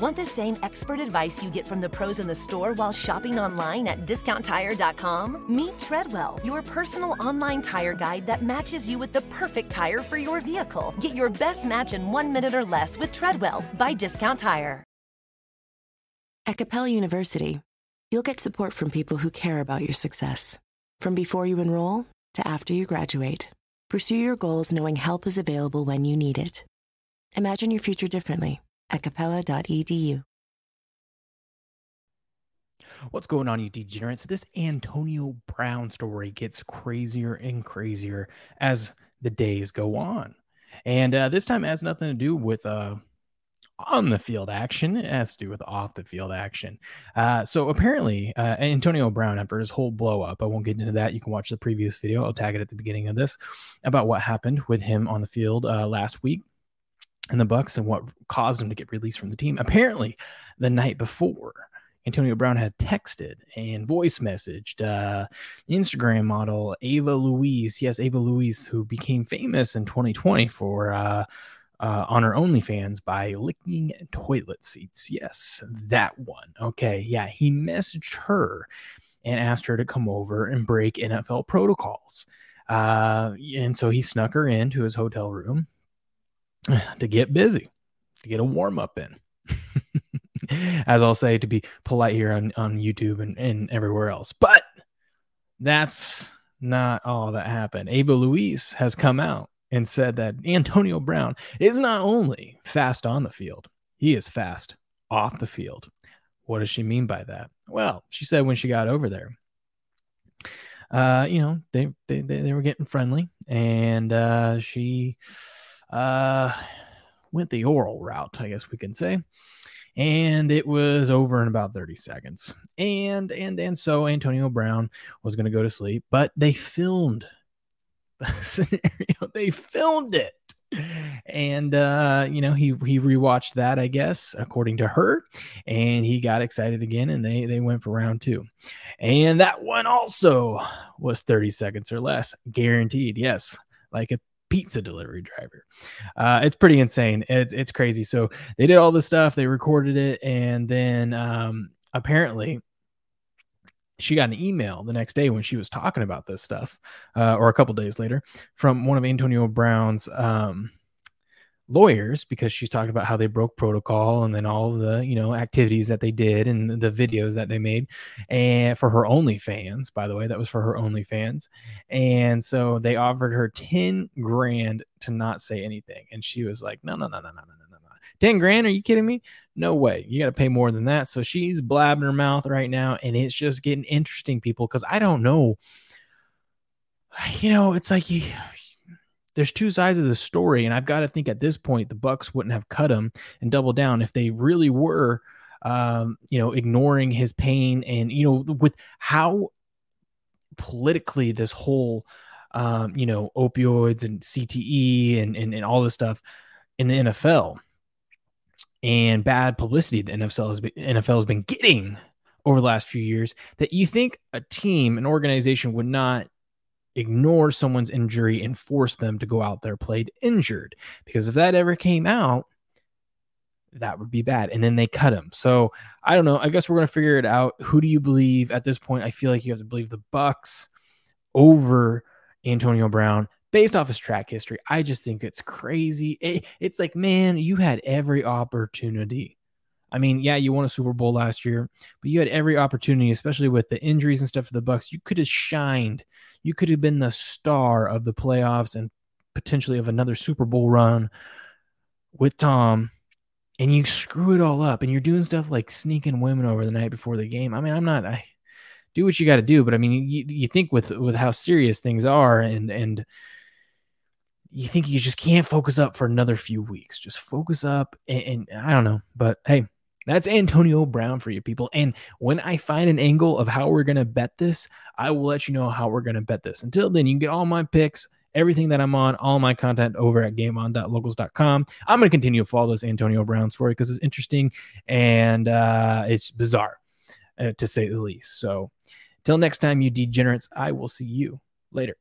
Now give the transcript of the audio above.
Want the same expert advice you get from the pros in the store while shopping online at discounttire.com? Meet Treadwell, your personal online tire guide that matches you with the perfect tire for your vehicle. Get your best match in one minute or less with Treadwell by Discount Tire. At Capella University, you'll get support from people who care about your success. From before you enroll to after you graduate, pursue your goals knowing help is available when you need it. Imagine your future differently at capella.edu. What's going on, you degenerates? This Antonio Brown story gets crazier and crazier as the days go on. And uh, this time it has nothing to do with uh, on the field action. It has to do with off the field action. Uh, so apparently, uh, Antonio Brown, after his whole blow up, I won't get into that. You can watch the previous video. I'll tag it at the beginning of this about what happened with him on the field uh, last week and the Bucs and what caused him to get released from the team. Apparently, the night before, Antonio Brown had texted and voice messaged uh, Instagram model Ava Louise. Yes, Ava Louise, who became famous in 2020 for uh, uh, on her OnlyFans by licking toilet seats. Yes, that one. Okay, yeah, he messaged her and asked her to come over and break NFL protocols. Uh, and so he snuck her into his hotel room to get busy, to get a warm up in. As I'll say, to be polite here on, on YouTube and, and everywhere else. But that's not all that happened. Ava Louise has come out and said that Antonio Brown is not only fast on the field, he is fast off the field. What does she mean by that? Well, she said when she got over there, uh, you know, they, they, they, they were getting friendly and uh, she uh, went the oral route, I guess we can say. And it was over in about 30 seconds. And and and so Antonio Brown was to go to sleep, but they filmed the scenario. They filmed it. And uh, you know, he he rewatched that, I guess, according to her, and he got excited again, and they they went for round two. And that one also was 30 seconds or less, guaranteed. Yes, like a pizza delivery driver. Uh, it's pretty insane. It's it's crazy. So they did all this stuff. They recorded it, and then um, apparently she got an email the next day when she was talking about this stuff, uh, or a couple days later, from one of Antonio Brown's um, lawyers because she's talking about how they broke protocol and then all the you know activities that they did and the videos that they made and for her OnlyFans by the way that was for her OnlyFans. And so they offered her 10 grand to not say anything and she was like no no no no no no no no 10 grand? Are you kidding me? No way. You got to pay more than that. So she's blabbing her mouth right now and it's just getting interesting people because I don't know. You know it's like you there's two sides of the story, and I've got to think at this point the Bucs wouldn't have cut him and doubled down if they really were, um, you know, ignoring his pain and you know with how politically this whole, um, you know, opioids and CTE and, and and all this stuff in the NFL and bad publicity the NFL has been, NFL has been getting over the last few years that you think a team, an organization would not ignore someone's injury and force them to go out there played injured. Because if that ever came out, that would be bad. And then they cut him. So I don't know. I guess we're gonna figure it out. Who do you believe at this point? I feel like you have to believe the Bucs over Antonio Brown based off his track history. I just think it's crazy. It, it's like, man, you had every opportunity I mean, yeah, you won a Super Bowl last year, but you had every opportunity, especially with the injuries and stuff for the Bucs. You could have shined. You could have been the star of the playoffs and potentially of another Super Bowl run with Tom. And you screw it all up, and you're doing stuff like sneaking women over the night before the game. I mean, I'm not. I do what you got to do, but I mean, you, you think with with how serious things are, and and you think you just can't focus up for another few weeks. Just focus up, and, and I don't know, but hey, that's Antonio Brown for you people. And when I find an angle of how we're going to bet this, I will let you know how we're going to bet this. Until then, you can get all my picks, everything that I'm on, all my content over at gameon.locals.com. I'm going to continue to follow this Antonio Brown story because it's interesting and uh, it's bizarre uh, to say the least. So, until next time, you degenerates, I will see you later.